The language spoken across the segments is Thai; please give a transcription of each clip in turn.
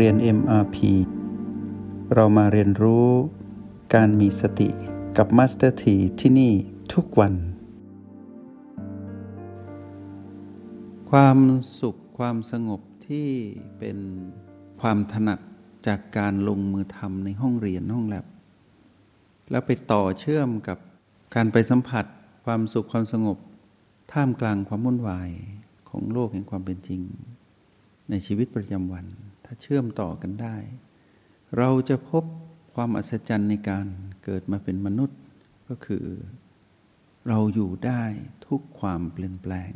เรียน MRP เรามาเรียนรู้การมีสติกับ Master T ที่ที่นี่ทุกวัน ความสุขความสงบที่เป็นความถนัดจากการลงมือทำในห้องเรียนห้องแลบแล้วไปต่อเชื่อมกับการไปสัมผัสความสุขความสงบ ท่ามกลางความวุ่นวายของโลกแห่งความเป็นจริง ในชีวิตประจำวัน ถ้าเชื่อมต่อกันได้ เราจะพบความอัศจรรย์ในการเกิดมาเป็นมนุษย์ก็คือ เราอยู่ได้ทุกความเปลี่ยนแปลง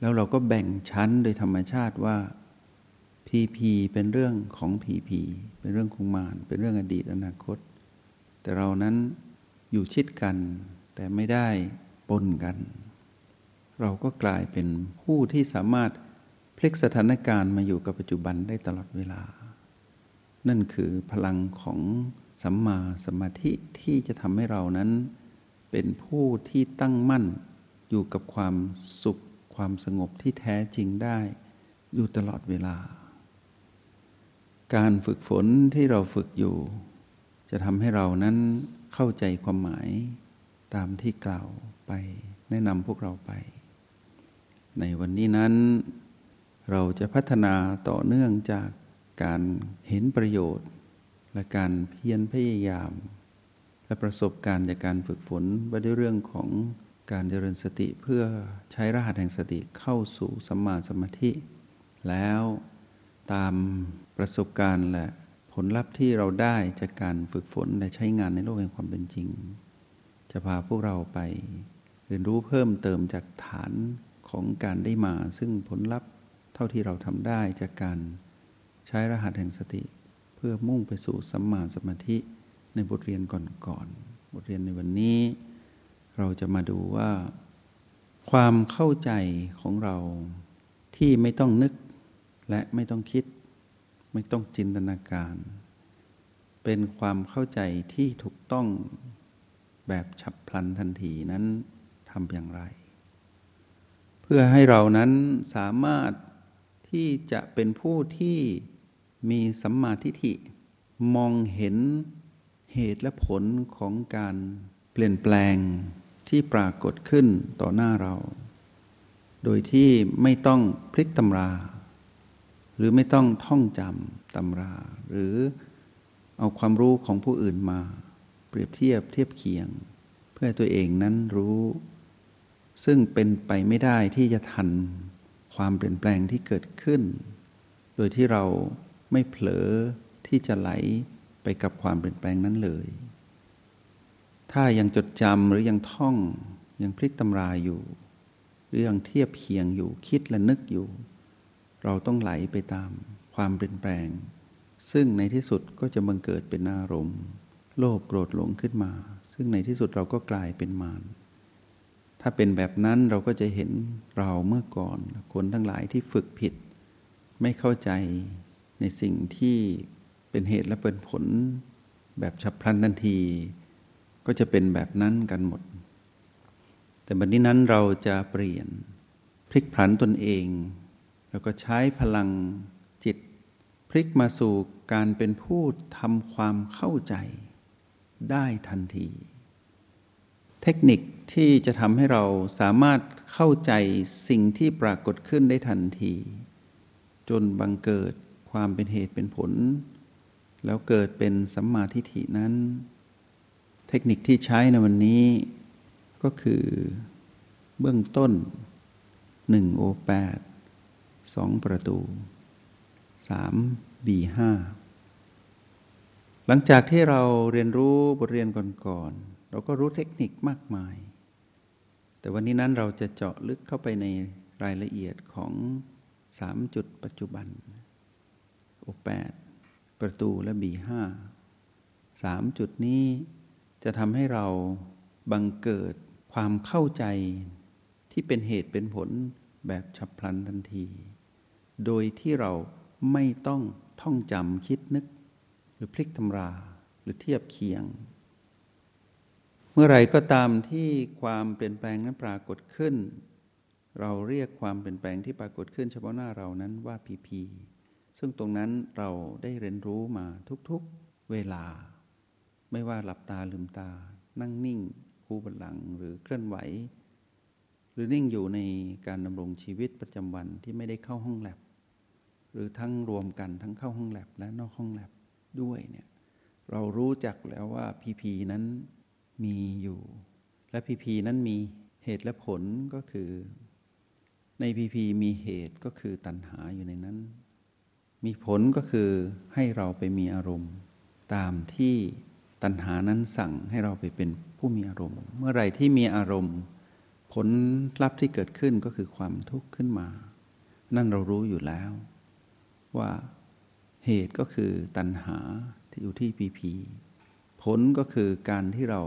แล้วเราก็แบ่งชั้นโดยธรรมชาติว่าพีพีเป็นเรื่องของพีพีเป็นเรื่องของมารเป็นเรื่องอดีตอนาคต แต่เรานั้นอยู่ชิดกัน แต่ไม่ได้ปนกัน เราก็กลายเป็นผู้ที่สามารถ พลิกสถานการณ์มาอยู่กับปัจจุบันได้ตลอดเวลา นั่นคือพลังของสัมมาสมาธิที่จะทำให้เรานั้น เป็นผู้ที่ตั้งมั่น อยู่กับความสุข ความสงบที่แท้จริงได้ อยู่ตลอดเวลา การฝึกฝนที่เราฝึกอยู่ จะทำให้เรานั้นเข้าใจความหมายตามที่กล่าวไปแนะนำพวกเราไป ในวันนี้นั้น เราจะพัฒนาต่อเนื่องจากการเห็นประโยชน์ และการเพียรพยายาม และประสบการณ์จากการฝึกฝนว่าด้วยเรื่องของการเจริญสติเพื่อใช้รหัสแห่งสติเข้าสู่สัมมาสมาธิ แล้วตามประสบการณ์และผลลัพธ์ที่เราได้จากการฝึกฝนและใช้งานในโลกแห่งความเป็นจริง จะพาพวกเราไปเรียนรู้เพิ่มเติมจากฐานของการได้มา ซึ่งผลลัพธ์ เท่าที่เราทำได้จากการใช้รหัสแห่งสติ เพื่อมุ่งไปสู่สัมมาสมาธิในบทเรียนก่อนๆบทเรียนในวันนี้ เราจะมาดูว่า ความเข้าใจของเราที่ไม่ต้องนึกและไม่ต้องคิด ไม่ต้องจินตนาการ เป็นความเข้าใจที่ถูกต้องแบบฉับพลันทันทีนั้นทำอย่างไร เพื่อให้เรานั้นสามารถ ที่จะเป็นผู้ที่มีสัมมาทิฏฐิ มองเห็นเหตุและผลของการเปลี่ยนแปลงที่ปรากฏขึ้นต่อหน้าเรา โดยที่ไม่ต้องพลิกตำรา หรือไม่ต้องท่องจำตำรา หรือเอาความรู้ของผู้อื่นมา เปรียบเทียบเทียบเคียง เพื่อตัวเองนั้นรู้ ซึ่งเป็นไปไม่ได้ที่จะทัน ความเปลี่ยนแปลงที่เกิดขึ้น โดยที่เราไม่เผลอที่จะไหลไปกับความเปลี่ยนแปลงนั้นเลย ถ้ายังจดจำหรือยังท่องยังพลิกตำราอยู่ หรือยังเทียบเคียงอยู่คิดและนึกอยู่ เราต้องไหลไปตามความเปลี่ยนแปลง ซึ่งในที่สุดก็จะบังเกิดเป็นอารมณ์ โลภโกรธหลงขึ้นมา ซึ่งในที่สุดเราก็กลายเป็นมาร ถ้าเป็นแบบนั้นเราก็จะเห็นเราเมื่อก่อน คนทั้งหลายที่ฝึกผิด ไม่เข้าใจในสิ่งที่เป็นเหตุและเป็นผล แบบฉับพลันทันที ก็จะเป็นแบบนั้นกันหมด แต่บัดนี้นั้นเราจะเปลี่ยนพลิกผันตนเอง แล้วก็ใช้พลังจิต พลิกมาสู่การเป็นผู้ทำความเข้าใจได้ทันที เทคนิคที่จะทำให้เราสามารถเข้าใจสิ่งที่ปรากฏขึ้นได้ทันที จนบังเกิดความเป็นเหตุเป็นผล แล้วเกิดเป็นสัมมาทิฏฐินั้น เทคนิคที่ใช้ในวันนี้ ก็คือเบื้องต้นหนึ่งโอแปดสองประตูสามบีห้าหลังจากที่เราเรียนรู้บทเรียนก่อนๆ เราก็รู้เทคนิคมากมาย แต่วันนี้นั้นเราจะเจาะลึกเข้าไปในรายละเอียดของสามจุดปัจจุบัน โอแปดประตูและบีห้าสามจุดนี้จะทำให้เราบังเกิดความเข้าใจที่เป็นเหตุเป็นผลแบบฉับพลันทันที โดยที่เราไม่ต้องท่องจำคิดนึก หรือพลิกตำราหรือเทียบเคียง เมื่อไรก็ตามที่ความเปลี่ยนแปลงนั้นปรากฏขึ้น เราเรียกความเปลี่ยนแปลงที่ปรากฏขึ้น เฉพาะหน้าเรานั้นว่าพีพีซึ่งตรงนั้นเราได้เรียนรู้มาทุกๆเวลา ไม่ว่าหลับตาลืมตา นั่งนิ่ง คู่บัลลังหรือเคลื่อนไหว หรือนิ่งอยู่ในการดำรงชีวิตประจำวันที่ไม่ได้เข้าห้องแลบหรือทั้งรวมกันทั้งเข้าห้องแลบและนอกห้องแลบด้วยเนี่ยเรารู้จักแล้วว่าพีพีนั้น มีอยู่ และพีพีนั้นมีเหตุและผลก็คือ ในพีพีมีเหตุก็คือตัณหาอยู่ในนั้น มีผลก็คือให้เราไปมีอารมณ์ ตามที่ตัณหานั้นสั่งให้เราไปเป็นผู้มีอารมณ์ เมื่อไรที่มีอารมณ์ ผลลัพธ์ที่เกิดขึ้นก็คือความทุกข์ขึ้นมา นั่นเรารู้อยู่แล้ว ว่าเหตุก็คือตัณหาที่อยู่ที่พีพี ผลก็คือการที่เรา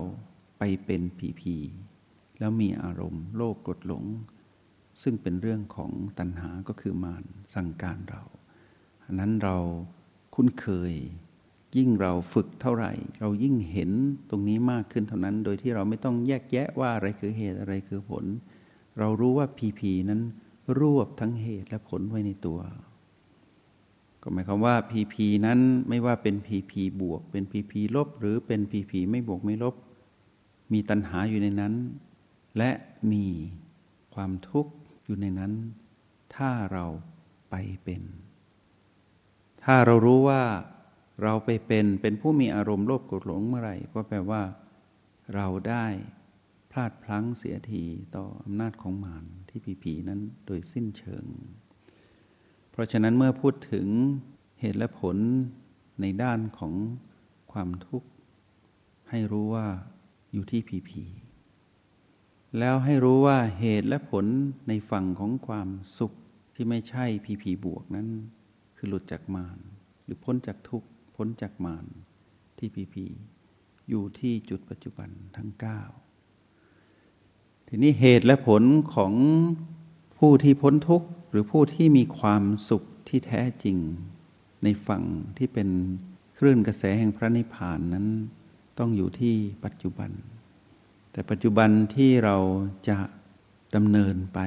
ไปเป็นผีผีแล้วมีอารมณ์ โลภกดหลง ซึ่งเป็นเรื่องของตัณหาก็คือมารสั่งการเราอันนั้นเราคุ้นเคย ยิ่งเราฝึกเท่าไหร่ เรายิ่งเห็นตรงนี้มากขึ้นเท่านั้น โดยที่เราไม่ต้องแยกแยะว่าอะไรคือเหตุอะไรคือผล เรารู้ว่าผีผีนั้นรวบทั้งเหตุและผลไว้ในตัว ก็หมายความว่าผีผีนั้นไม่ว่าเป็นผีผีบวก เป็นผีผีลบ หรือเป็นผีผีไม่บวกไม่ลบ มีตัณหาอยู่ในนั้น และมีความทุกข์อยู่ในนั้น ถ้าเราไปเป็น ถ้าเรารู้ว่าเราไปเป็นเป็นผู้มีอารมณ์โลภโกรธหลงเมื่อไหร่ ก็แปลว่า เราได้พลาดพลั้งเสียทีต่ออำนาจของมารที่ผีผีนั้นโดยสิ้นเชิง เพราะฉะนั้นเมื่อพูดถึงเหตุและผลในด้านของความทุกข์ ให้รู้ว่าอยู่ที่ผีผีแล้วให้รู้ว่าเหตุและผลในฝั่งของความสุขที่ไม่ใช่ผีผีบวกนั้น คือหลุดจากมารหรือพ้นจากทุกข์พ้นจากมารที่ผีผีอยู่ที่จุดปัจจุบันทั้งเก้าทีนี้เหตุและผลของ ผู้ที่พ้นทุกข์หรือผู้ที่มีความสุขที่แท้จริง ในฝั่งที่เป็นคลื่นกระแสแห่งพระนิพพานนั้น ต้องอยู่ที่ปัจจุบัน แต่ปัจจุบันที่เราจะดำเนินไป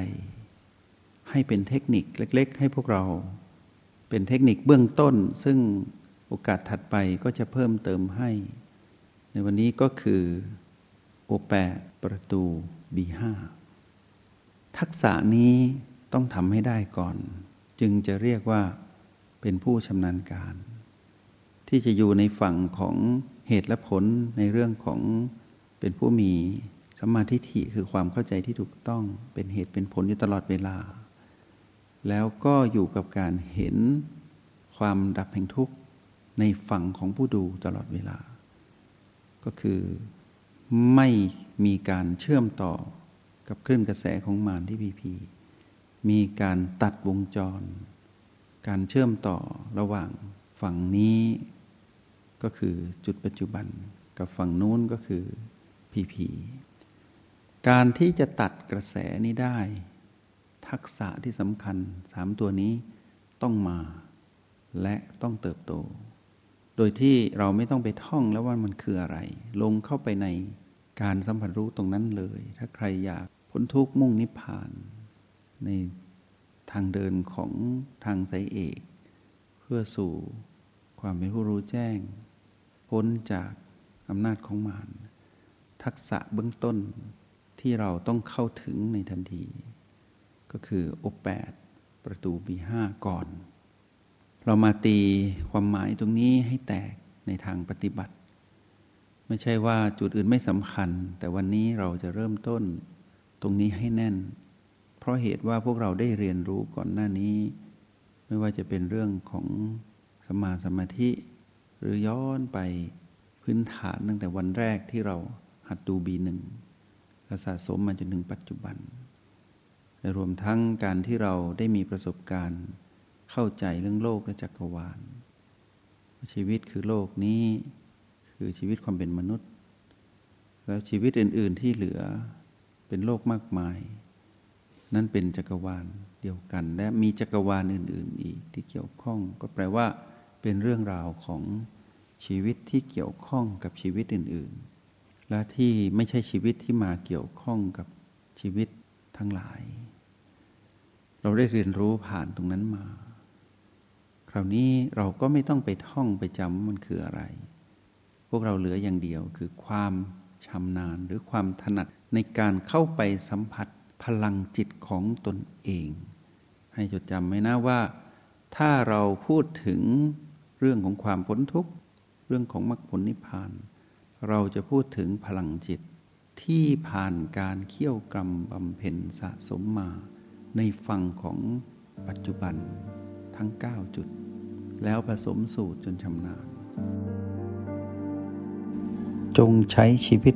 ให้เป็นเทคนิคเล็ก ๆ ให้พวกเรา เป็นเทคนิคเบื้องต้น ซึ่งโอกาสถัดไปก็จะเพิ่มเติมให้ ในวันนี้ก็คือโอแปดประตู B5 ทักษะนี้ต้องทำให้ได้ก่อน จึงจะเรียกว่าเป็นผู้ชำนาญการ ที่จะอยู่ในฝั่งของเหตุและผลในเรื่องของเป็นผู้มีสัมมาทิฏฐิคือความเข้าใจที่ถูกต้องเป็นเหตุเป็นผลอยู่ตลอดเวลา แล้วก็อยู่กับการเห็นความดับแห่งทุกข์ในฝั่งของผู้ดูตลอดเวลา ก็คือไม่มีการเชื่อมต่อ กับคลื่นกระแสของมารที่พีพีมีการตัดวงจร การเชื่อมต่อระหว่างฝั่งนี้ก็คือจุดปัจจุบันกับฝั่งนู้นก็คือพีพีการที่จะตัดกระแสนี้ได้ ทักษะที่สำคัญสามตัวนี้ต้องมาและต้องเติบโต โดยที่เราไม่ต้องไปท่องแล้วว่ามันคืออะไร ลงเข้าไปในการสัมผัสรู้ตรงนั้นเลย ถ้าใครอยาก พ้นทุกข์มุ่งนิพพาน ในทางเดินของทางสายเอก เพื่อสู่ความเป็นผู้รู้แจ้ง พ้นจากอำนาจของมารทักษะเบื้องต้นที่เราต้องเข้าถึงในทันที ก็คือโอแปดประตูบีห้าก่อน เรามาตีความหมายตรงนี้ให้แตกในทางปฏิบัติ ไม่ใช่ว่าจุดอื่นไม่สำคัญ แต่วันนี้เราจะเริ่มต้น ตรงนี้ให้แน่น เพราะเหตุว่าพวกเราได้เรียนรู้ก่อนหน้านี้ ไม่ว่าจะเป็นเรื่องของสมาสมาธิ หรือย้อนไปพื้นฐานตั้งแต่วันแรกที่เราหัดดูบีหนึ่งและสะสมมาจนถึงปัจจุบันและรวมทั้งการที่เราได้มีประสบการณ์เข้าใจเรื่องโลกและจักรวาล ชีวิตคือโลกนี้คือชีวิตความเป็นมนุษย์ แล้วชีวิตอื่น ๆที่เหลือ เป็นโลกมากมาย นั่นเป็นจักรวาลเดียวกัน และมีจักรวาลอื่น ๆ อีกที่เกี่ยวข้อง ก็แปลว่า เป็นเรื่องราวของชีวิตที่เกี่ยวข้องกับชีวิตอื่น ๆ และที่ไม่ใช่ชีวิตที่มาเกี่ยวข้องกับชีวิตทั้งหลาย เราได้เรียนรู้ผ่านตรงนั้นมาคคราวนี้เราก็ไม่ต้องไปท่องไปจำมันคืออะไร พวกเราเหลืออย่างเดียวคือความชำนาญหรือความถนัด ในการเข้าไปสัมผัสพลังจิตของตนเอง ให้จดจำไว้นะว่า ถ้าเราพูดถึงเรื่องของความพ้นทุกข์เรื่องของมรรคผลนิพพาน เราจะพูดถึงพลังจิตที่ผ่านการเขี่ยวกรรมบำเพ็ญสะสมมาในฝั่งของปัจจุบันทั้ง 9 จุด แล้วผสมสูตรจนชำนาญ จงใช้ชีวิต